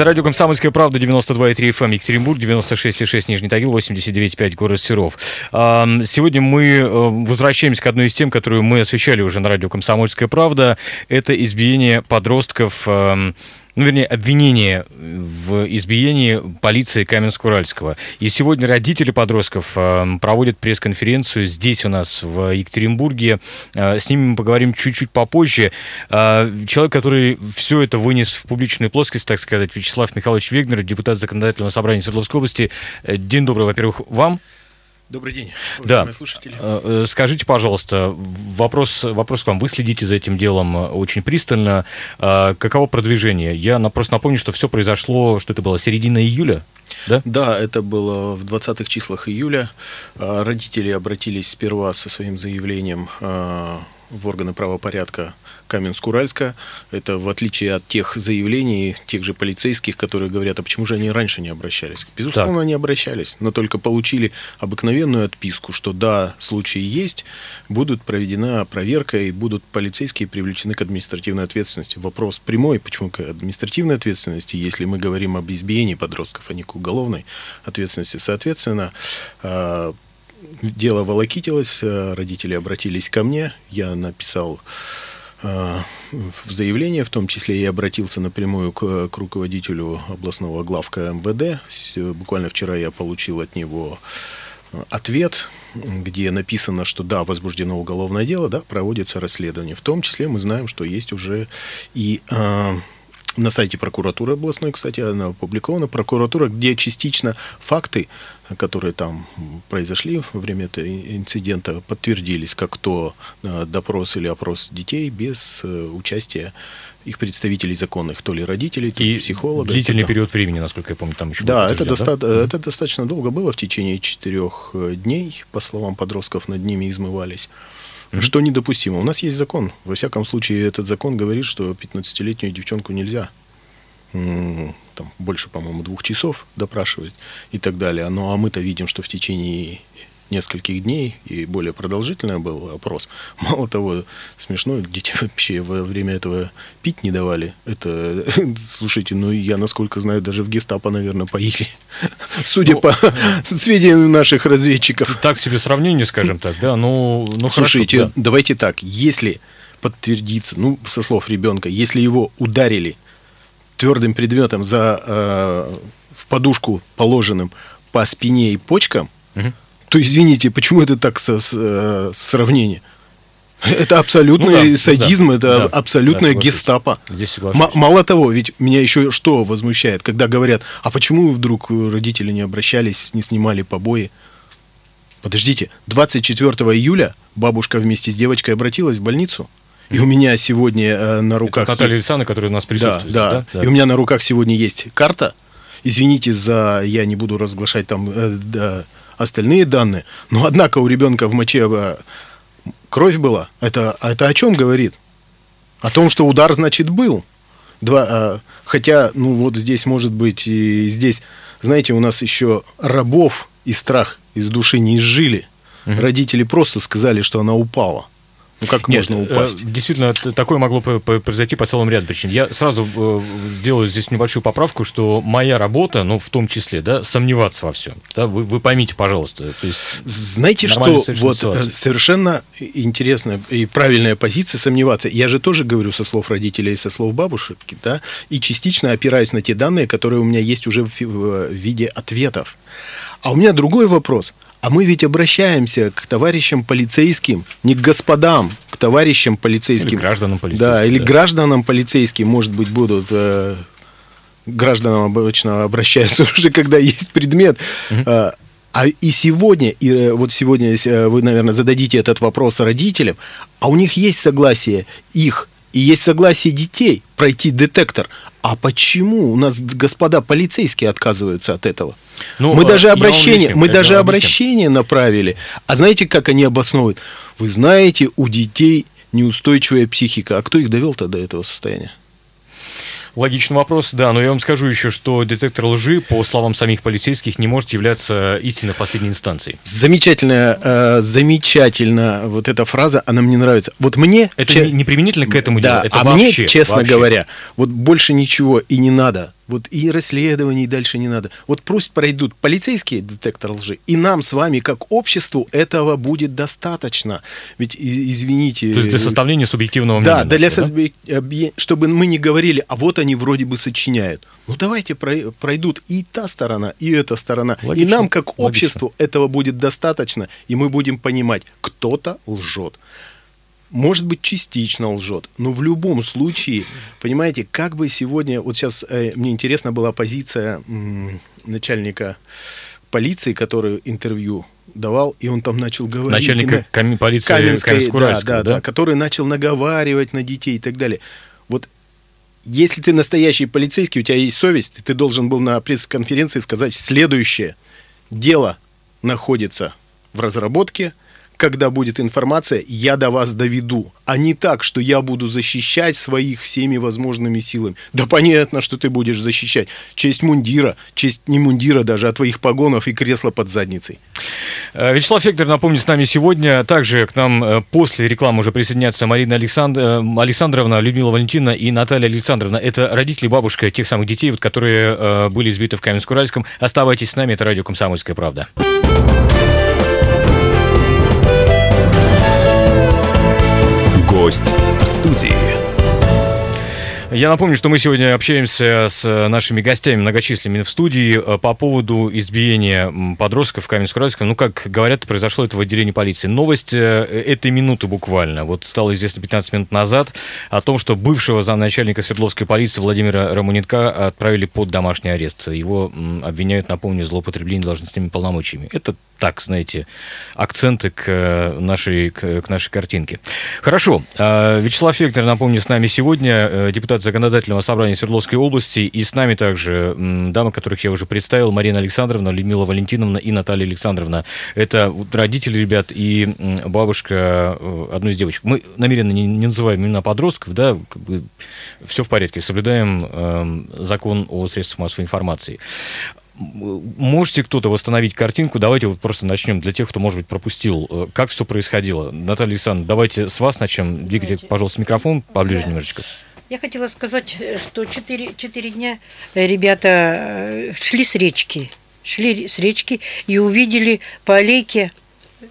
Это радио «Комсомольская правда», 92,3 FM, Екатеринбург, 96,6 Нижний Тагил, 89,5 город Серов. Сегодня мы э, возвращаемся к одной из тем, которую мы освещали уже на радио «Комсомольская правда». Это избиение подростков ну, вернее, обвинение в избиении полиции Каменск-Уральского. И сегодня родители подростков э, проводят пресс-конференцию здесь у нас, в Екатеринбурге. Э, с ними мы поговорим чуть-чуть попозже. Э, человек, который все это вынес в публичную плоскость, так сказать, Вячеслав Михайлович Вегнер, депутат Законодательного собрания Свердловской области. День добрый, во-первых, вам. Добрый день, да. слушатели. Э, э, скажите, пожалуйста, вопрос, вопрос к вам. Вы следите за этим делом э, очень пристально. Каково продвижение? Я просто напомню, что все произошло, что это было, середина июля? Да? да, это было в 20-х числах июля. Родители обратились сперва со своим заявлением в органы правопорядка Каменск-Уральска. Это в отличие от тех заявлений, тех же полицейских, которые говорят, а почему же они раньше не обращались? Безусловно, так. они обращались, но только получили обыкновенную отписку, что да, случаи есть, будут проведена проверка и будут полицейские привлечены к административной ответственности. Вопрос прямой, почему к административной ответственности, если мы говорим об избиении подростков, а не к уголовной ответственности. Соответственно, а, дело волокитилось, э, родители обратились ко мне, я написал э, в заявление, в том числе я обратился напрямую к, к руководителю областного главка МВД. Буквально вчера я получил от него э, ответ, где написано, что да, возбуждено уголовное дело, да, проводится расследование. В том числе мы знаем, что есть уже и э, на сайте прокуратуры областной, кстати, она опубликована, прокуратура, где частично факты, которые там произошли во время этого инцидента, подтвердились, как то э, допрос или опрос детей без э, участия их представителей законных, то ли родителей, то ли психологов. длительный период времени, насколько я помню, там еще Да, это, доста- да? это достаточно долго было, в течение четырех э, дней, по словам подростков, над ними измывались. Mm-hmm. Что недопустимо. У нас есть закон. Во всяком случае, этот закон говорит, что 15-летнюю девчонку нельзя там, больше, по-моему, двух часов допрашивать и так далее. Ну, а мы-то видим, что в течение нескольких дней и более продолжительный был опрос. Мало того, смешно, дети вообще во время этого пить не давали. Это, слушайте, ну я, насколько знаю, даже в гестапо, наверное, поили. Судя ну, по сведениям наших разведчиков. Так себе сравнение, скажем так, да, ну, ну Слушайте, хорошо, да. давайте так, если подтвердится, ну, со слов ребенка, если его ударили твердым предметом за, э, в подушку положенным по спине и почкам, угу то извините, почему это так со, с, э, сравнение? Это абсолютный ну, да, садизм, да, это да, абсолютное да, гестапо. Здесь Мало того, ведь меня еще что возмущает, когда говорят, а почему вдруг родители не обращались, не снимали побои? Подождите, 24 июля бабушка вместе с девочкой обратилась в больницу. И у меня сегодня э, на руках... Это Наталья Александровна, которая у нас присутствует. Да, да, да. И у меня на руках сегодня есть карта. Извините за... Я не буду разглашать там... Э, да, остальные данные. Но однако у ребенка в моче э, кровь была. Это, это о чем говорит? О том, что удар, значит, был. Два, а, хотя, ну вот здесь может быть и здесь, знаете, у нас еще рабов и страх из души не изжили. Угу. Родители просто сказали, что она упала. Ну, как Нет, можно э, упасть? Действительно, такое могло произойти по целому ряду причин. Я сразу э, сделаю здесь небольшую поправку, что моя работа, ну, в том числе, да, сомневаться во всем. Да, вы, вы поймите, пожалуйста. То есть Знаете, что вот ситуация. Э, совершенно интересная и правильная позиция сомневаться. Я же тоже говорю со слов родителей и со слов бабушек, да, и частично опираюсь на те данные, которые у меня есть уже в виде ответов. А у меня другой вопрос – а мы ведь обращаемся к товарищам полицейским, не к господам, к товарищам полицейским. Или гражданам полицейским. Да, или да. гражданам полицейским, может быть, будут э, гражданам обычно обращаются уже, когда есть предмет. Угу. А, а и сегодня, и э, вот сегодня э, вы, наверное, зададите этот вопрос родителям, а у них есть согласие их и есть согласие детей пройти детектор. А почему у нас господа полицейские отказываются от этого? Ну, мы даже обращение, объясню, мы даже обращение направили. А знаете, как они обосновывают? Вы знаете, у детей неустойчивая психика. А кто их довел-то до этого состояния? Логичный вопрос, да, но я вам скажу еще, что детектор лжи, по словам самих полицейских, не может являться истиной в последней инстанции. Замечательная, э, замечательно вот эта фраза, она мне нравится. Вот мне... Это че... не применительно к этому да, делу, это а вообще, мне, честно вообще. говоря, вот больше ничего и не надо Вот и расследований дальше не надо. Вот пусть пройдут полицейские детектор лжи, и нам с вами, как обществу, этого будет достаточно. Ведь, извините... То есть для э, составления субъективного мнения. Да, для да? чтобы мы не говорили, а вот они вроде бы сочиняют. Ну давайте пройдут и та сторона, и эта сторона. Логично. И нам, как обществу, Логично. этого будет достаточно, и мы будем понимать, кто-то лжет может быть, частично лжет, но в любом случае, понимаете, как бы сегодня, вот сейчас э, мне интересна была позиция м, начальника полиции, который интервью давал, и он там начал говорить. Начальника на... полиции Каменской, да, да, да, да, который начал наговаривать на детей и так далее. Вот если ты настоящий полицейский, у тебя есть совесть, ты должен был на пресс-конференции сказать следующее. Дело находится в разработке, когда будет информация, я до вас доведу. А не так, что я буду защищать своих всеми возможными силами. Да понятно, что ты будешь защищать. Честь мундира, честь не мундира даже, а твоих погонов и кресла под задницей. Э, Вячеслав Фектор, напомню, с нами сегодня. Также к нам э, после рекламы уже присоединятся Марина Александр... Э, Александровна, Людмила Валентина и Наталья Александровна. Это родители, бабушка тех самых детей, вот, которые были избиты в Каменск-Уральском. Оставайтесь с нами, это радио «Комсомольская правда». Гость в студии. Я напомню, что мы сегодня общаемся с нашими гостями многочисленными в студии э, по поводу избиения подростков в Каменск-Уральском. Ну, как говорят, произошло это в отделении полиции. Новость э, этой минуты буквально. Вот стало известно 15 минут назад о том, что бывшего замначальника Свердловской полиции Владимира Романенко отправили под домашний арест. Его обвиняют, напомню, в злоупотреблении должностными полномочиями. Это так, знаете, акценты к э, нашей, к, нашей картинке. Хорошо. Вячеслав Фектор, напомню, с нами сегодня депутат депутат Законодательного собрания Свердловской области. И с нами также дамы, которых я уже представил, Марина Александровна, Людмила Валентиновна и Наталья Александровна. Это родители ребят и бабушка э, одной из девочек. Мы намеренно не, не называем имена подростков, да, как бы все в порядке, соблюдаем э, закон о средствах массовой информации. Можете кто-то восстановить картинку? Давайте вот просто начнем для тех, кто, может быть, пропустил, э, как все происходило. Наталья Александровна, давайте с вас начнем. Двигайте, пожалуйста, микрофон поближе немножечко. Я хотела сказать, что четыре, четыре дня э, ребята э, шли с речки, шли с речки и увидели по аллейке,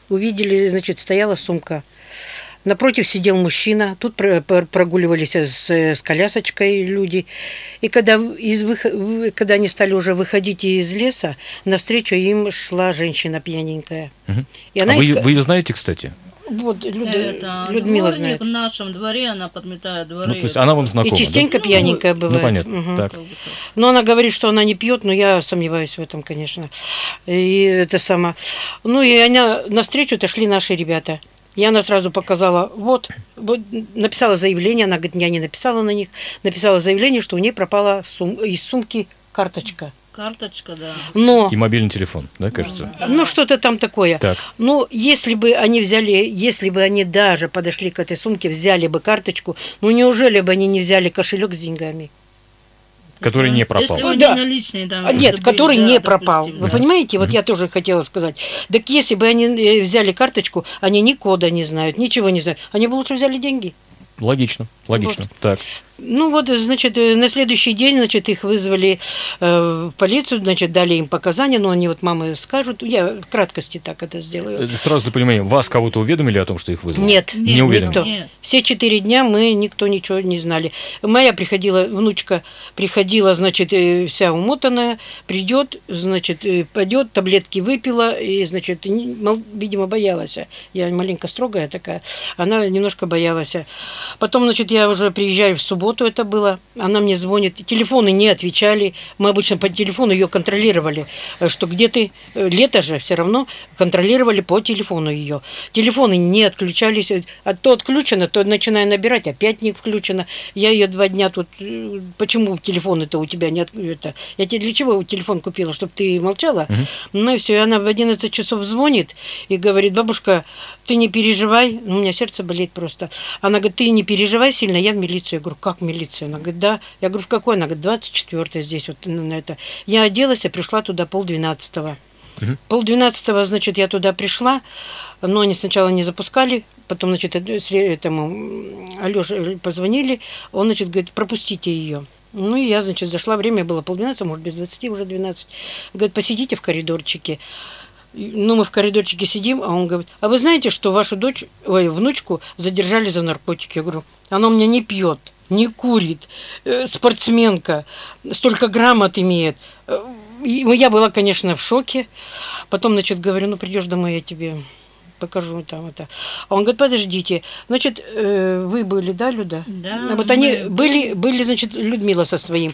увидели, значит, стояла сумка. Напротив сидел мужчина, тут прогуливались с, с колясочкой люди. И когда, из, когда они стали уже выходить из леса, навстречу им шла женщина пьяненькая. Угу. И она а иск... вы, вы ее знаете, кстати? Вот, Люд... Это Людмила знает. В нашем дворе она подметает дворы. Ну, то есть она вам знакома, И частенько да? пьяненькая ну, бывает. Ну, понятно. Угу. Так. Но она говорит, что она не пьет, но я сомневаюсь в этом, конечно. И это сама. Ну, и она навстречу-то шли наши ребята. И она сразу показала, вот, вот, написала заявление, она говорит, я не написала на них, написала заявление, что у нее пропала сум, из сумки карточка. Карточка, да. Но, и мобильный телефон, да, кажется? Ну, что-то там такое. Так. Ну, если бы они взяли, если бы они даже подошли к этой сумке, взяли бы карточку, ну, неужели бы они не взяли кошелек с деньгами? Который не пропал. Если да. наличные, там, а, Нет, который да, не пропал. Допустим. Вы понимаете, вот mm-hmm. я тоже хотела сказать. Так если бы они э, взяли карточку, они ни кода не знают, ничего не знают. Они бы лучше взяли деньги. Логично, логично. Вот. Так. Ну вот, значит, э, на следующий день, значит, их вызвали э, в полицию, значит, дали им показания, но они вот мамы скажут, я в краткости так это сделаю. Э, сразу для понимания, вас кого-то уведомили о том, что их вызвали? Нет, не уведомили. Никто. Нет. Все четыре дня мы никто ничего не знали. Моя приходила, внучка приходила, значит, э, вся умотанная, придет, значит, пойдет, таблетки выпила, и, значит, видимо, боялась. Я маленько строгая такая, она немножко боялась. Потом, значит, я уже приезжаю в субботу, субботу это было. Она мне звонит. Телефоны не отвечали. Мы обычно по телефону ее контролировали. Э, что где ты? Э, лето же все равно контролировали по телефону ее. Телефоны не отключались. А то отключено, то начинаю набирать, опять не включено. Я ее два дня тут... Э, почему телефон это у тебя не... Это... Я тебе для чего телефон купила? Чтобы ты молчала? Угу. Ну и все. И она в 11 часов звонит и говорит, бабушка, ты не переживай. Ну, у меня сердце болит просто. Она говорит, ты не переживай сильно, я в милицию. Я говорю, как в милицию? Она говорит, да. Я говорю, в какой? Она говорит, 24 здесь вот на это. Я оделась, я пришла туда полдвенадцатого. Угу. Полдвенадцатого, значит, я туда пришла, но они сначала не запускали, потом, значит, этому Алёше позвонили, он, значит, говорит, пропустите ее. Ну, и я, значит, зашла, время было полдвенадцатого, может, без двадцати, уже двенадцать. Говорит, посидите в коридорчике. Ну, мы в коридорчике сидим, а он говорит, а вы знаете, что вашу дочь, ой, внучку задержали за наркотики? Я говорю, она у меня не пьет, не курит, э, спортсменка, столько грамот имеет. Э, И я была, конечно, в шоке. Потом, значит, говорю, ну, придешь домой, я тебе покажу там это. А он говорит, подождите, значит, э, вы были, да, Люда? Да, А Вот они мы были, были, значит, Людмила со своим.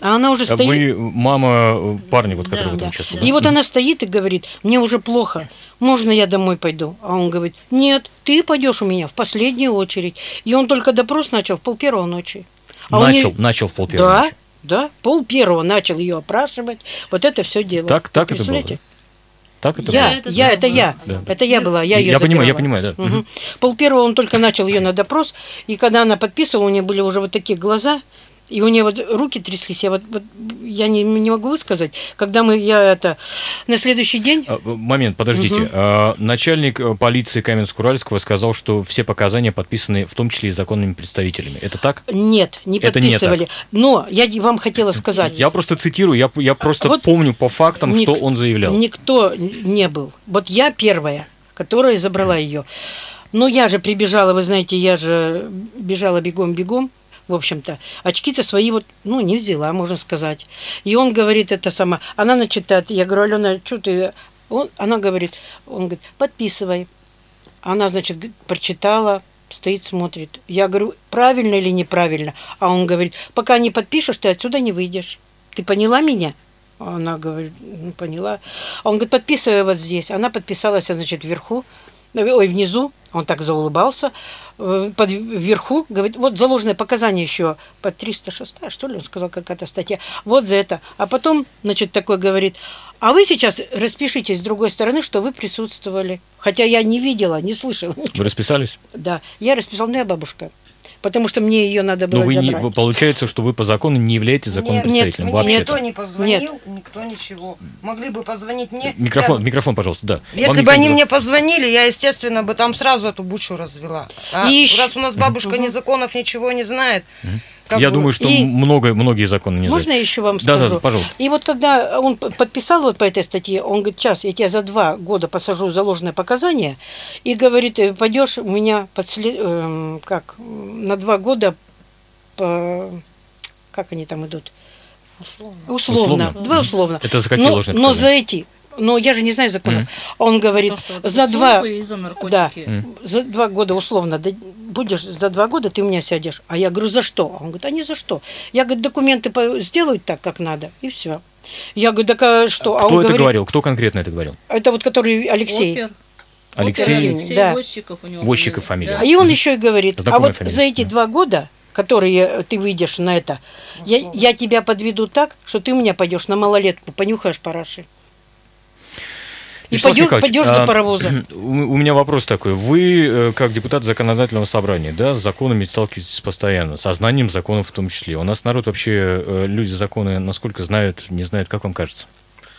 А она уже А стоит. вы мама э, парня, вот, который Да, в этом Да. участвовал? И да? вот она стоит и говорит, мне уже плохо, можно я домой пойду? А он говорит, нет, ты пойдешь у меня в последнюю очередь. И он только допрос начал в пол первого ночи. А начал, нее- начал в пол первого Да, ночи. да, пол первого начал ее опрашивать. Вот это все дело. Так, так это было? Так это Я, было? Это я, да, это было. я. Да. Это я была, я ее Я понимаю, я понимаю, да. Мгм. Пол первого он только начал ее на допрос, и когда она подписывала, у нее были уже вот такие глаза, и у нее вот руки тряслись. Я вот, вот я не, не могу высказать. Когда мы, я это, на следующий день, А, Момент, подождите. А, Начальник э, полиции Каменск-Уральского сказал, что все показания подписаны в том числе и законными представителями. Это так? нет, не Это не подписывали. Но я вам хотела сказать, Я просто цитирую, я, я просто Вот помню по фактам, ник- что он заявлял. никто не был. Вот я первая, которая забрала ее. Но я же прибежала, вы знаете, я же бежала бегом-бегом. В общем-то, очки-то свои вот, ну, не взяла, можно сказать. И он говорит это сама. Она начитает. Я говорю, Алена, что ты... Он, она говорит, он говорит, подписывай. Она, значит, прочитала, стоит, смотрит. Я говорю, правильно или неправильно? А он говорит, пока не подпишешь, ты отсюда не выйдешь. Ты поняла меня? Она говорит, ну, поняла. Он говорит, подписывай вот здесь. Она подписалась, значит, вверху, ой, внизу. Он так заулыбался. Э, Под, вверху, говорит, вот заложенное показание еще под 306, что ли, он сказал, какая-то статья. Вот за это. А потом, значит, такой говорит, а вы сейчас распишитесь с другой стороны, что вы присутствовали. Хотя я не видела, не слышала. Вы расписались? Да, я расписала, ну я бабушка. Потому что мне ее надо было Но вы не, забрать. вы- получается, что вы по закону не являетесь законным Нет, представителем. мне вообще никто не позвонил, никто ничего. Могли бы позвонить мне. Микрофон, Я- микрофон, пожалуйста, да. Вам Если никто бы не они звонил? мне позвонили, я, естественно, бы там сразу эту бучу развела. А И раз у нас бабушка ни законов, ничего не знает. Как Я бы- думаю, что И- много, многие законы не Можно знают. я еще вам Да, скажу? да, пожалуйста. И вот когда он подписал вот по этой статье, он говорит, сейчас я тебя за два года посажу в заложенное показание, и говорит, «Э, пойдешь у меня под след- эм, как, на два года по... Как они там идут? Условно. Условно. Условно? Два условно. Это за какие но, ложные но за показания? эти. Но я же не знаю законов. Мгм. Он говорит, То, за два... за Да, за два года условно, да, будешь за два года ты у меня сядешь. А я говорю, за что? Он говорит, а не за что. Я говорю, документы сделают так, как надо, и все. Я говорю, так а что? а Кто он это говорит, говорил? Кто конкретно это говорил? Это вот который Алексей. Опер. Алексей? Опер Алексей, да. Возчиков у него. Возчиков фамилия. фамилия. А и он еще и говорит, а Знакомая вот фамилия. за эти два года, которые ты выйдешь на это, я, я тебя подведу так, что ты у меня пойдешь на малолетку, понюхаешь параши. И пойдешь, пойдешь а, паровоза. У меня вопрос такой. Вы, э, как депутат законодательного собрания, да, с законами сталкиваетесь постоянно, со знанием законов в том числе. У нас народ вообще, э, люди законы, насколько знают, не знают, как вам кажется?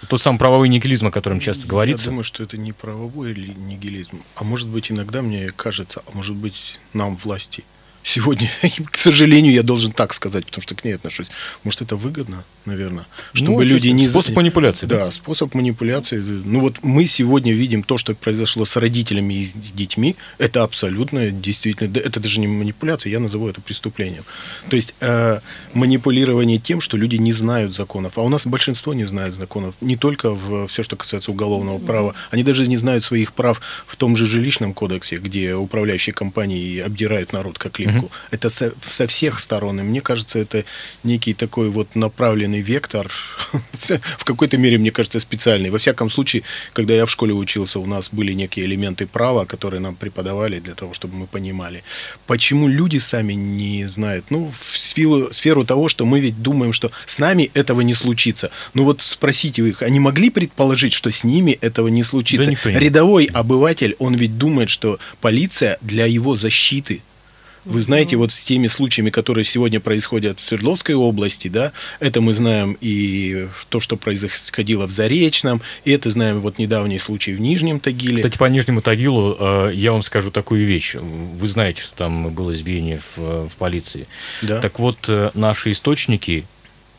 Тот самый правовой нигилизм, о котором часто Я говорится. думаю, что это не правовой или нигилизм. А может быть, иногда мне кажется, а может быть, нам власти сегодня, к сожалению, я должен так сказать, потому что к ней отношусь. Может, это выгодно, наверное, чтобы Ну, люди не... Способ манипуляции. Да. Да, способ манипуляции. Ну вот мы сегодня видим то, что произошло с родителями и с детьми. Это абсолютно действительно, это даже не манипуляция, я назову это преступлением. То есть э, манипулирование тем, что люди не знают законов. А у нас большинство не знает законов. Не только в все, что касается уголовного права. Они даже не знают своих прав в том же жилищном кодексе, где управляющие компании обдирают народ как липку. Это со, со всех сторон. И мне кажется, это некий такой вот направленный вектор, в какой-то мере, мне кажется, специальный. Во всяком случае, когда я в школе учился, у нас были некие элементы права, которые нам преподавали для того, чтобы мы понимали. Почему люди сами не знают? Ну, в сферу, сферу того, что мы ведь думаем, что с нами этого не случится. Ну вот спросите их, они могли предположить, что с ними этого не случится? не. Рядовой обыватель, он ведь думает, что полиция для его защиты Вы знаете, вот с теми случаями, которые сегодня происходят в Свердловской области, да, это мы знаем и то, что происходило в Заречном, и это знаем вот недавний случай в Нижнем Тагиле. Кстати, по Нижнему Тагилу э, я вам скажу такую вещь. Вы знаете, что там было избиение в, в полиции. Да. Так вот, э, наши источники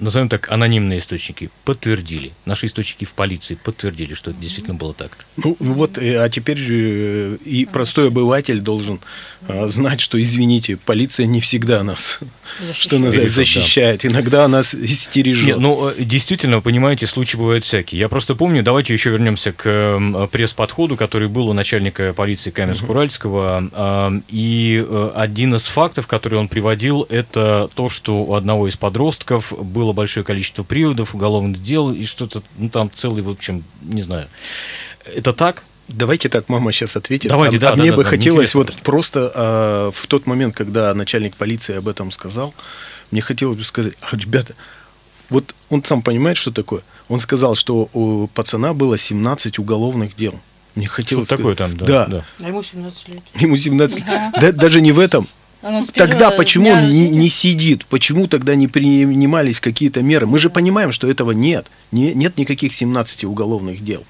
назовем так, анонимные источники подтвердили, наши источники в полиции подтвердили, что это действительно было так. Ну, ну вот, э, а теперь э, и простой обыватель должен а, знать, что, извините, полиция не всегда нас, что называется, защищает. Иногда нас истережет. Нет, ну, э, действительно, понимаете, случаи бывают всякие. Я просто помню, давайте еще вернемся к пресс-подходу, который был у начальника полиции Каменск-Уральского. И один из фактов, который он приводил, это то, что у одного из подростков было большое количество приводов, уголовных дел и что-то, ну, там целый, в общем, не знаю. Это так? Давайте так, мама сейчас ответит. Давайте, а, да, а да, мне да, бы да, хотелось вот просто. просто а, в тот момент, когда начальник полиции об этом сказал, мне хотелось бы сказать, а, ребята, вот он сам понимает, что такое. Он сказал, что у пацана было 17 уголовных дел. Мне хотелось Что такое сказать, там, да. да. да. А ему 17 лет. Ему 17 да, даже не в этом. С Тогда первого почему дня он не, не сидит? Почему тогда не принимались какие-то меры? Мы же понимаем, что этого нет. Не, нет никаких 17 уголовных дел.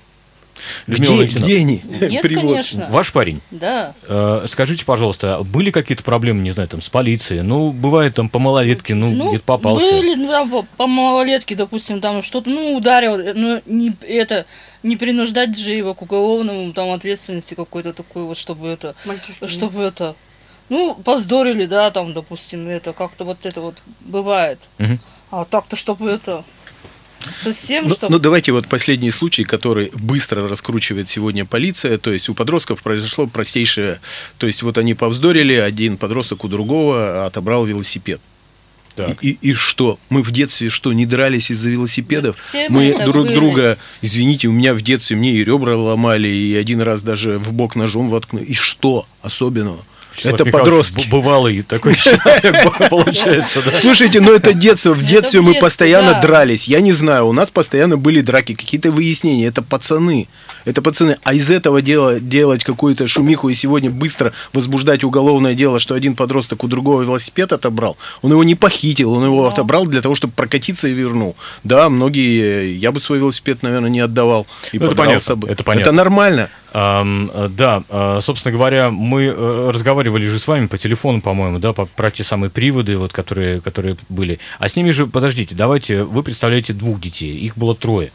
Людмила Где, где они? Нет, Привод. конечно. Ваш парень, Да. э, скажите, пожалуйста, были какие-то проблемы, не знаю, там, с полицией? Ну, бывает там по малолетке, ну, где-то попался. Были, ну, там, по, по малолетке, допустим, там что-то, ну, ударил, ну, не, это, не принуждать же его к уголовному, там, ответственности какой-то такой вот, чтобы это, Мальчишки. чтобы это, ну, поздорили, да, там, допустим, это, как-то вот это вот бывает. Мгм. А так-то, чтобы это, совсем, Ну, чтобы... ну, давайте вот последний случай, который быстро раскручивает сегодня полиция. То есть у подростков произошло простейшее. То есть вот они повздорили, один подросток у другого отобрал велосипед. Так. И, и- и что? Мы в детстве что, не дрались из-за велосипедов? Все мы друг были. друга, извините, у меня в детстве мне и ребра ломали, и один раз даже в бок ножом воткнули. И что особенного? Вячеслав это подростки. Бывалый такой человек получается, да. Слушайте, ну это детство. В детстве мы постоянно да. дрались. Я не знаю, у нас постоянно были драки, какие-то выяснения. Это пацаны. Это пацаны. А из этого дела делать какую-то шумиху и сегодня быстро возбуждать уголовное дело, что один подросток у другого велосипед отобрал. Он его не похитил, он его отобрал для того, чтобы прокатиться и вернул. Да, многие, я бы свой велосипед, наверное, не отдавал. И Ну, это понятно, бы. это понятно. это нормально. Э, да, э, собственно говоря, мы э, разговаривали же с вами по телефону, по-моему, да, по- про те самые приводы, вот, которые, которые были. А с ними же, подождите, давайте, вы представляете двух детей, их было трое.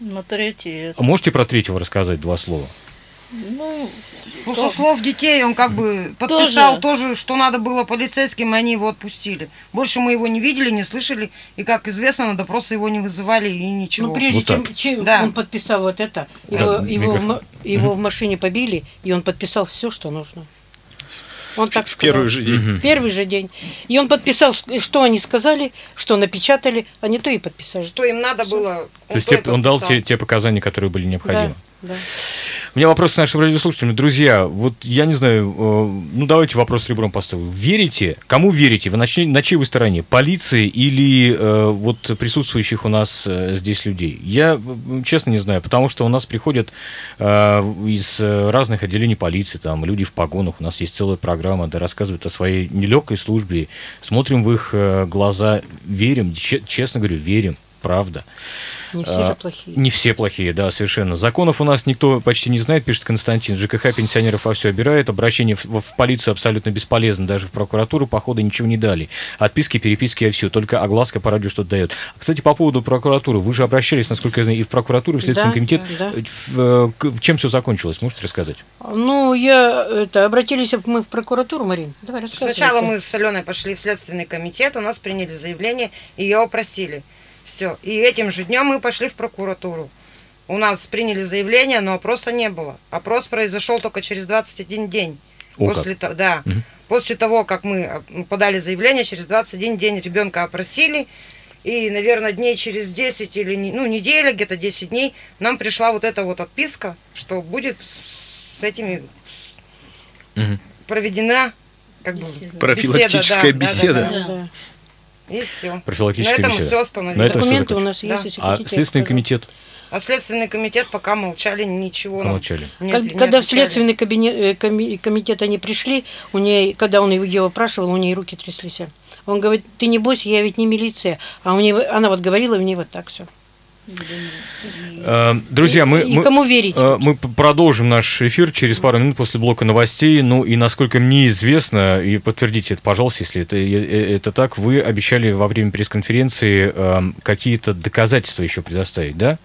На третий, А можете про третьего рассказать два слова? ну, Ну, со слов детей он как бы подписал Тоже. тоже, что надо было полицейским, и они его отпустили. Больше мы его не видели, не слышали, и, как известно, на допросы его не вызывали, и ничего. Ну, прежде Вот чем, чем Да. он подписал вот это, его, Да, его, его в машине побили, и он подписал все, что нужно. Он так В сказал. первый же день. Первый же день. И он подписал, что они сказали, что напечатали, а не то и подписали. Что им надо было, То есть те- он дал те, те показания, которые были необходимы. Да, да. У меня вопрос к нашим радиослушателям. Друзья, вот я не знаю, э, ну давайте вопрос ребром поставлю. Верите? Кому верите? Вы на чьей, на чьей вы стороне? Полиции или э, вот присутствующих у нас э, здесь людей? Я э, честно не знаю, потому что у нас приходят э, из разных отделений полиции, там люди в погонах, у нас есть целая программа, да, рассказывают о своей нелегкой службе, смотрим в их э, глаза, верим, че- честно говорю, верим, правда. Не все А, же плохие. Не все плохие, да, совершенно. Законов у нас никто почти не знает, пишет Константин. ЖКХ пенсионеров во все обирает. Обращение в, в полицию абсолютно бесполезно. Даже в прокуратуру, походу, ничего не дали. Отписки, переписки, и все. Только огласка по радио что-то дает. А, Кстати, по поводу прокуратуры. Вы же обращались, насколько я знаю, и в прокуратуру, и в Следственный Да, комитет. да. В- э, к- чем все закончилось? Можете рассказать? Ну, я это обратились мы в прокуратуру, Марин. Давай рассказывай. Сначала мы с Аленой пошли в следственный комитет, у нас приняли заявление, и ее опросили. Все. И этим же днем мы пошли в прокуратуру. У нас приняли заявление, но опроса не было. Опрос произошел только через 21 день. О, После, то- да. Мгм. После того, как мы а, подали заявление, через 21 день ребенка опросили. И, наверное, дней через 10 или, ну, неделя, где-то 10 дней, нам пришла вот эта вот отписка, что будет с этими Мгм. проведена как бы Беседа. Профилактическая беседа. да, да, Да, да. И все. На Профилактическая этом беседа. все остановились. На этом Документы у закончилось. нас есть, Да. если А хотите, я Следственный комитет? А Следственный комитет пока молчали, ничего нам Помолчали. не Как- отв- не когда в следственный кабинет, э, коми- комитет они пришли, у нее, когда он ее опрашивал, у нее руки тряслись. Он говорит, ты не бойся, я ведь не милиция. А у нее, она вот говорила, у нее вот так все. Э, Друзья, мы... и мы- кому верить? Э, Мы п- продолжим наш эфир через пару минут после блока новостей. Ну и насколько мне известно, и подтвердите это, пожалуйста, если это, э, э, это так, вы обещали во время пресс-конференции э, какие-то доказательства еще предоставить, да?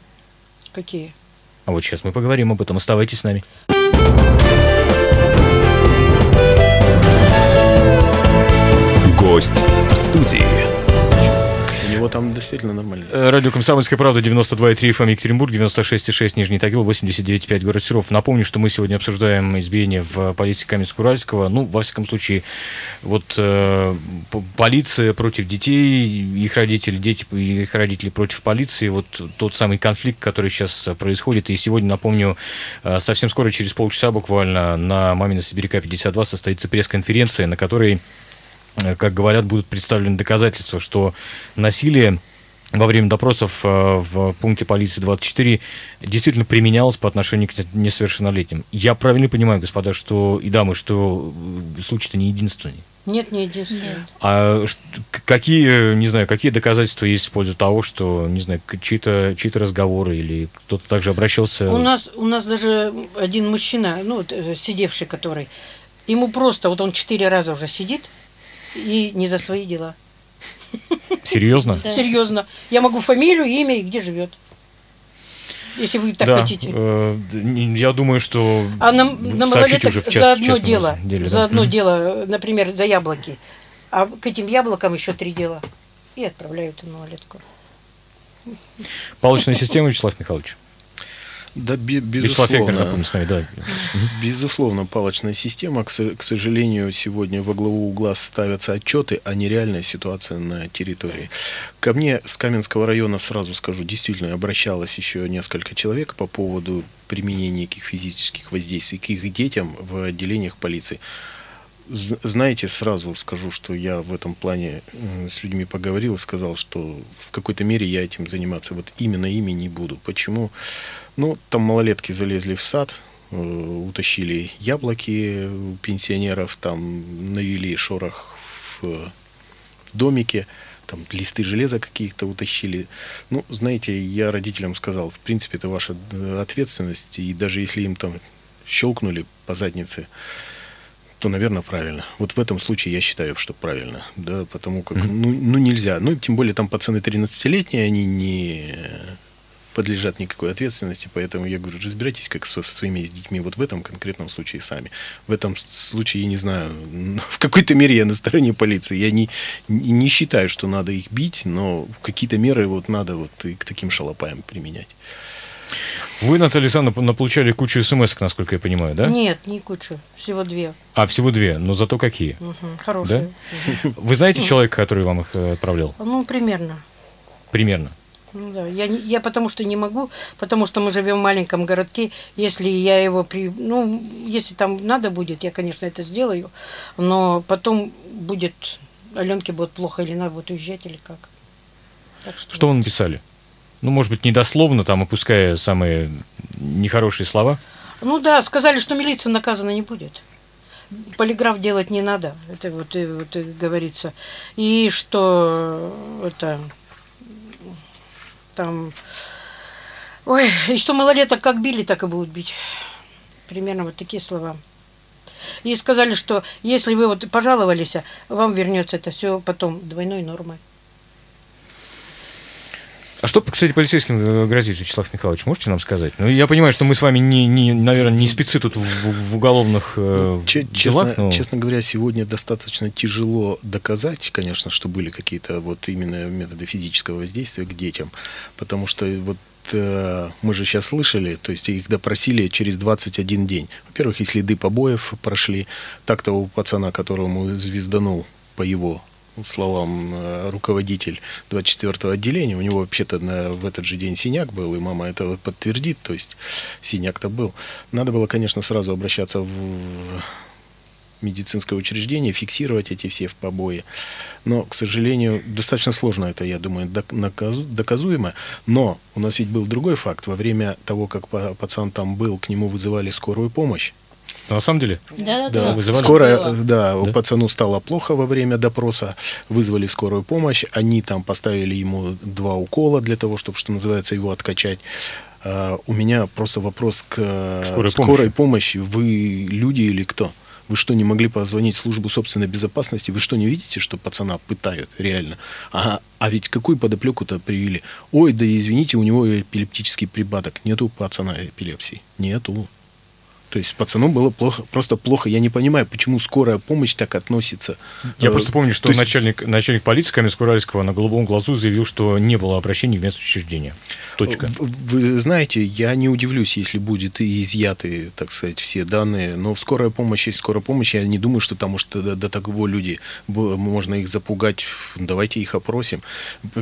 Какие? А вот сейчас мы поговорим об этом. Оставайтесь с нами. Гость в студии. У него там действительно нормально. Э, Радио «Комсомольская правда», 92,3 FM Екатеринбург, 96,6 Нижний Тагил, 89,5 город Серов. Напомню, что мы сегодня обсуждаем избиение в полиции Каменск-Уральского. Ну, во всяком случае, вот э, полиция против детей, их родители, дети и их родители против полиции. Вот тот самый конфликт, который сейчас э, происходит. И сегодня, напомню, э, совсем скоро, через полчаса буквально, на Мамина Сибиряка 52 состоится пресс-конференция, на которой как говорят, будут представлены доказательства, что насилие во время допросов э, в пункте полиции 24 действительно применялось по отношению к несовершеннолетним. Я правильно понимаю, господа, что и дамы, что э, случай-то не единственный. Нет, не единственное. А какие, не знаю, какие доказательства есть в пользу того, что, не знаю, чьи-то чьи разговоры или кто-то также обращался... У нас, у нас даже один мужчина, ну, э, сидевший который, ему просто, вот он четыре раза уже сидит, и не за свои дела. Серьезно? Серьезно. Я могу фамилию, имя и где живет. Если вы так да, хотите. э, я думаю, что А на, на малолеток уже в час- за одно дело, деле, за да. одно Мгм. дело, например, за яблоки, а к этим яблокам еще три дела. И отправляют на малолетку. Палочная система, Вячеслав Михайлович. Да, бе- Вячеслав Фекер, безусловно. напомню, с нами, да. Безусловно, палочная система. К, к сожалению, сегодня во главу угла ставятся отчеты, а не реальная ситуация на территории. Ко мне с Каменского района, сразу скажу, действительно обращалось еще несколько человек по поводу применения неких физических воздействий к их детям в отделениях полиции. Знаете, сразу скажу, что я в этом плане э, с людьми поговорил сказал, что в какой-то мере я этим заниматься вот именно ими не буду. Почему? Ну, там малолетки залезли в сад, э, утащили яблоки у пенсионеров, там навели шорох в, в домике, там листы железа каких-то утащили. Ну, знаете, я родителям сказал, в принципе, это ваша э, ответственность, и даже если им там щелкнули по заднице, то, наверное, правильно. Вот в этом случае я считаю, что правильно, да, потому как, Мгм. ну, ну, нельзя. Ну, тем более там пацаны 13-летние, они не подлежат никакой ответственности, поэтому я говорю, разбирайтесь как со, со своими детьми вот в этом конкретном случае сами. В этом случае, я не знаю, в какой-то мере я на стороне полиции. Я не не считаю, что надо их бить, но какие-то меры вот надо вот и к таким шалопаям применять. Вы, Наталья Александровна, получали кучу смс, насколько я понимаю, да? Нет, не кучу, всего две. А, всего две, но зато какие? Мгм, хорошие. Вы знаете человека, который вам их э, отправлял? Ну, примерно. Примерно. Ну да, я, я потому что не могу, потому что мы живем в маленьком городке. Если я его при... Ну, если там надо будет, я, конечно, это сделаю. Но потом будет... Аленке будет плохо или надо будет уезжать, или как. Так что... Что вы написали? Ну, может быть, недословно, там, опуская самые нехорошие слова. Ну да, сказали, что милиция наказана не будет. Полиграф делать не надо, это вот, э, вот э, говорится. И что это там... Ой, и что малолеток как били, так и будут бить. Примерно вот такие слова. И сказали, что если вы вот пожаловались, вам вернется это все потом двойной нормой. А что, кстати, полицейским э, грозит, Вячеслав Михайлович, можете нам сказать? Ну, я понимаю, что мы с вами, не, не, наверное, не спецы тут в, в- уголовных э, делах, Честно, но- честно говоря, сегодня достаточно тяжело доказать, конечно, что были какие-то вот именно методы физического воздействия к детям, потому что вот э, мы же сейчас слышали, то есть их допросили через 21 день. Во-первых, и следы побоев прошли. Так-то у пацана, которому звезданул по его словам э, руководитель 24-го отделения, у него вообще-то на- в этот же день синяк был, и мама это подтвердит, то есть синяк-то был. Надо было, конечно, сразу обращаться в медицинское учреждение, фиксировать эти все в побои. Но, к сожалению, достаточно сложно это, я думаю, доказуемо. Но у нас ведь был другой факт. Во время того, как пацан там был, к нему вызывали скорую помощь. На самом деле? Да, да, да. Вызывали? Скоро, да, да, пацану стало плохо во время допроса, вызвали скорую помощь, они там поставили ему два укола для того, чтобы, что называется, его откачать. Uh, у меня просто вопрос к скорой, скорой помощи. помощи. Вы люди или кто? Вы что, не могли позвонить в службу собственной безопасности? Вы что, не видите, что пацана пытают реально? А, а ведь какую подоплеку-то привели? Ой, да извините, у него эпилептический припадок. Нету пацана эпилепсии. Нету. То есть пацану было плохо, просто плохо. Я не понимаю, почему скорая помощь так относится. Я э, просто помню, что есть... начальник, начальник полиции Каменск-Уральского на голубом глазу заявил, что не было обращений в медучреждение. Точка. Вы знаете, я не удивлюсь, если будет и изъяты, так сказать, все данные. Но в скорой помощи, скорой помощи, я не думаю, что там что до, до такого люди, можно их запугать. Давайте их опросим.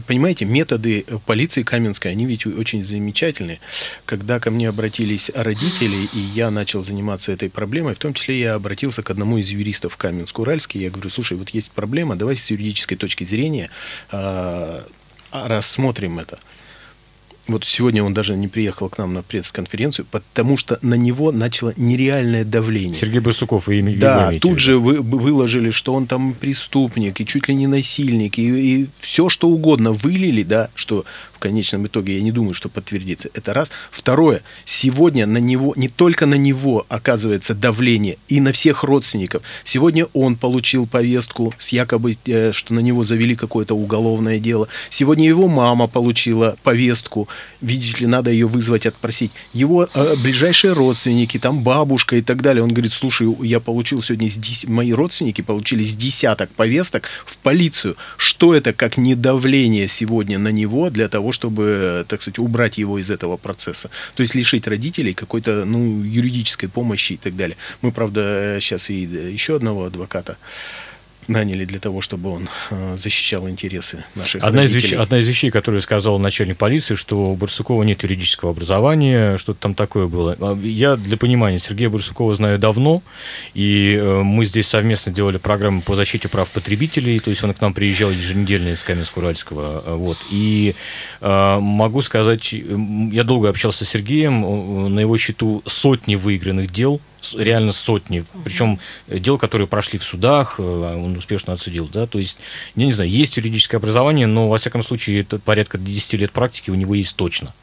Понимаете, методы полиции Каменской, они ведь очень замечательные. Когда ко мне обратились родители, и я начал начал заниматься этой проблемой, в том числе я обратился к одному из юристов Каменск-Уральский. Я говорю, слушай, вот есть проблема, давайте с юридической точки зрения э, рассмотрим это вот сегодня он даже не приехал к нам на пресс-конференцию, потому что на него начало нереальное давление. Сергей Барсуков, вы имеете Да, тут же вы, выложили, что он там преступник, и чуть ли не насильник, и, и все что угодно вылили, да, что в конечном итоге, я не думаю, что подтвердится. Это раз. Второе, сегодня на него, не только на него оказывается давление, и на всех родственников. Сегодня он получил повестку с якобы, э, что на него завели какое-то уголовное дело. Сегодня его мама получила повестку видите ли, надо ее вызвать, отпросить. Его э, ближайшие родственники, там бабушка и так далее, он говорит, слушай, я получил сегодня, с 10, мои родственники получили с десяток повесток в полицию. Что это как недавление сегодня на него для того, чтобы, так сказать, убрать его из этого процесса? То есть лишить родителей какой-то, ну, юридической помощи и так далее. Мы, правда, сейчас и еще одного адвоката наняли для того, чтобы он э, защищал интересы наших одна родителей. Из вещей, одна из вещей, которую сказал начальник полиции, что у Барсукова нет юридического образования, что-то там такое было. А, я для понимания Сергея Барсукова знаю давно, и э, мы здесь совместно делали программу по защите прав потребителей, то есть он к нам приезжал еженедельно из Каменск-Уральского. Э, вот. И могу сказать, я долго общался с Сергеем, на его счету сотни выигранных дел – реально сотни, причем э, дел, которые прошли в судах, э, он успешно отсудил, да, то есть, я не знаю, есть юридическое образование, но, во всяком случае, это порядка 10 лет практики у него есть точно.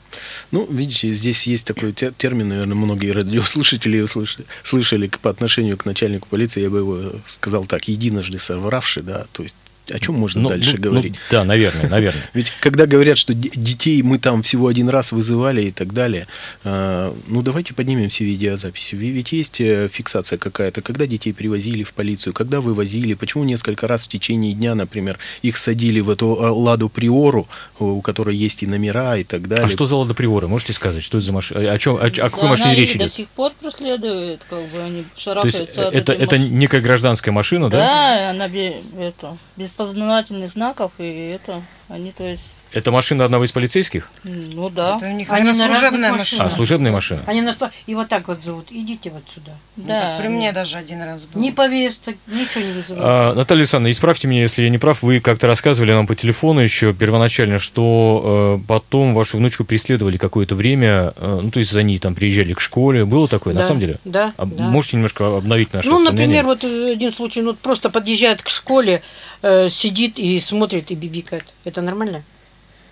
Ну, видите, здесь есть такой термин, наверное, многие радиослушатели слышали, слышали по отношению к начальнику полиции, я бы его сказал так, единожды совравший, да, то есть о чем можно ну, дальше ну, говорить? Ну, да, наверное, наверное. Ведь когда говорят, что детей мы там всего один раз вызывали и так далее, э, ну давайте поднимем все видеозаписи. Ведь есть э, фиксация какая-то, когда детей привозили в полицию, когда вывозили, почему несколько раз в течение дня, например, их садили в эту э, Ладу Приору, у которой есть и номера и так далее. А что за Лада Приора? Можете сказать, что это за машина? О, чем, о, о какой да, машине речь идет? до сих пор преследует, как бы они шарахаются То есть это, это некая гражданская машина, да? Да, она это, без познавательных знаков, и это, они, то есть, это машина одного из полицейских? Ну да. Это у них, Они служебная машина. А, служебная машина. Они нас и вот так вот зовут. Идите вот сюда. Да. Вот при мне даже один раз был. Ни повесток, ничего не вызывает. А, Наталья Александровна, исправьте меня, если я не прав. Вы как-то рассказывали нам по телефону еще первоначально, что э, потом вашу внучку преследовали какое-то время, э, ну то есть за ней там приезжали к школе. Было такое, да, на самом деле? Да, а, да. Можете немножко обновить наше Ну, например, вот один случай, ну просто подъезжает к школе, э, сидит и смотрит и бибикает. Это нормально?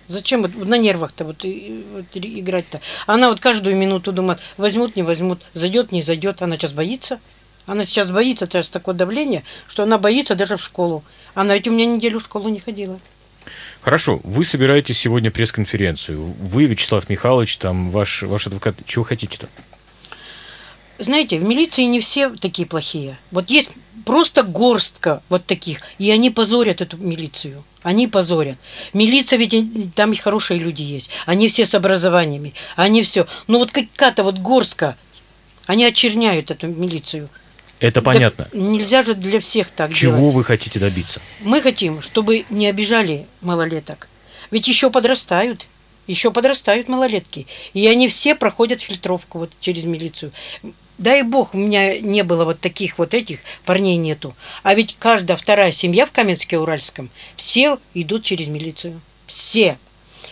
Зачем вот на нервах-то вот, вот играть-то? Она вот каждую минуту думает, возьмут, не возьмут, зайдет, не зайдет. Она сейчас боится. Она сейчас боится, сейчас такое давление, что она боится даже в школу. Она ведь у меня неделю в школу не ходила. Хорошо, вы собираетесь сегодня пресс-конференцию. Вы, Вячеслав Михайлович, там ваш, ваш адвокат, чего хотите-то? Знаете, в милиции не все такие плохие. Вот есть просто горстка вот таких, и они позорят эту милицию. Они позорят. Милиция ведь там и хорошие люди есть. Они все с образованиями. Они все. Ну вот какая-то вот горстка, они очерняют эту милицию. Это понятно. Так нельзя же для всех так Чего делать. вы хотите добиться? Мы хотим, чтобы не обижали малолеток. Ведь еще подрастают. Еще подрастают малолетки. И они все проходят фильтровку вот через милицию дай бог, у меня не было вот таких вот этих, парней нету. А ведь каждая вторая семья в Каменске-Уральском, все идут через милицию. Все.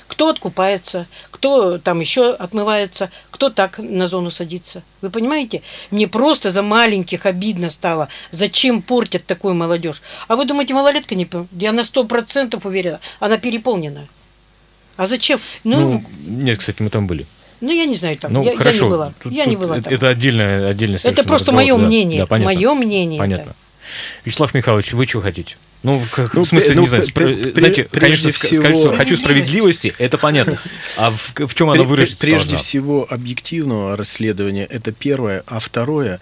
Кто откупается, кто там еще отмывается, кто так на зону садится. Вы понимаете? Мне просто за маленьких обидно стало. Зачем портят такую молодежь? А вы думаете, малолетка не... Я на сто процентов уверена, она переполнена. А зачем? Ну, ну, нет, кстати, мы там были. Ну, я не знаю, там. Ну, я, хорошо. я не была. Тут, я не была там. Это отдельное, отдельное Это просто мое да. мнение. Да, понятно. Мое мнение. Понятно. Да. Вячеслав Михайлович, вы чего хотите? Ну, как, ну, в смысле, ну, не знаю, при, знаете, конечно, всего... сказать, что хочу справедливости, это понятно. А в, в чем она выразится? Прежде должна? всего, объективного расследования, это первое. А второе,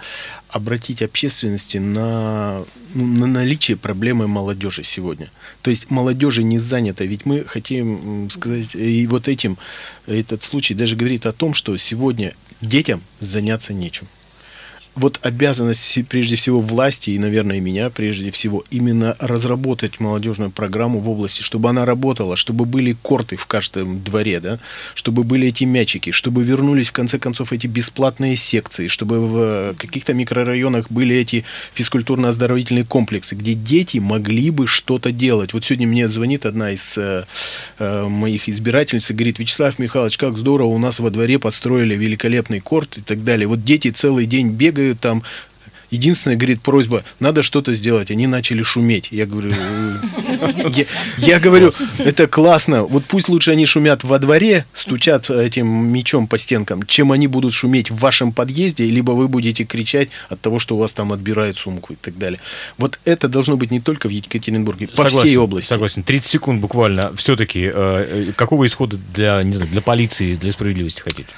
обратить общественности на, ну, на наличие проблемы молодежи сегодня. То есть молодежи не занята, ведь мы хотим сказать, и вот этим, этот случай даже говорит о том, что сегодня детям заняться нечем вот обязанность прежде всего власти и, наверное, меня прежде всего именно разработать молодежную программу в области, чтобы она работала, чтобы были корты в каждом дворе, да, чтобы были эти мячики, чтобы вернулись в конце концов эти бесплатные секции, чтобы в каких-то микрорайонах были эти физкультурно-оздоровительные комплексы, где дети могли бы что-то делать. Вот сегодня мне звонит одна из э, э, моих избирательниц и говорит, Вячеслав Михайлович, как здорово, у нас во дворе построили великолепный корт и так далее. Вот дети целый день бегают, бегают там. Единственная, говорит, просьба, надо что-то сделать. Они начали шуметь. Я говорю, «Э, я, я говорю, это классно. Вот пусть лучше они шумят во дворе, стучат этим мечом по стенкам, чем они будут шуметь в вашем подъезде, либо вы будете кричать от того, что у вас там отбирают сумку и так далее. Вот это должно быть не только в Екатеринбурге, по согласен, всей области. Согласен. 30 секунд буквально. Все-таки, э, э, какого исхода для, не знаю, для полиции, для справедливости хотите?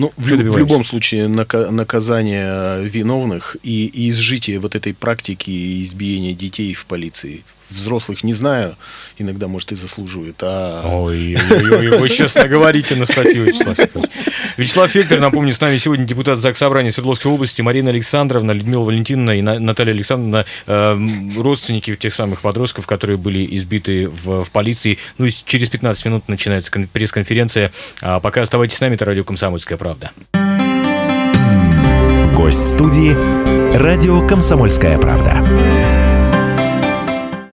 Ну, в, в любом случае, наказание виновных и, и изжитие вот этой практики избиения детей в полиции взрослых не знаю, иногда, может, и заслуживает. А... Ой, ой, ой, вы честно говорите на статью, Вячеслав Викторович. Вячеслав Виктор, напомню, с нами сегодня депутат ЗАГС Собрания Свердловской области Марина Александровна, Людмила Валентиновна и Наталья Александровна, э, родственники тех самых подростков, которые были избиты в, в полиции. Ну и через 15 минут начинается пресс-конференция. А пока оставайтесь с нами, это радио «Комсомольская правда». Гость студии «Радио Комсомольская правда».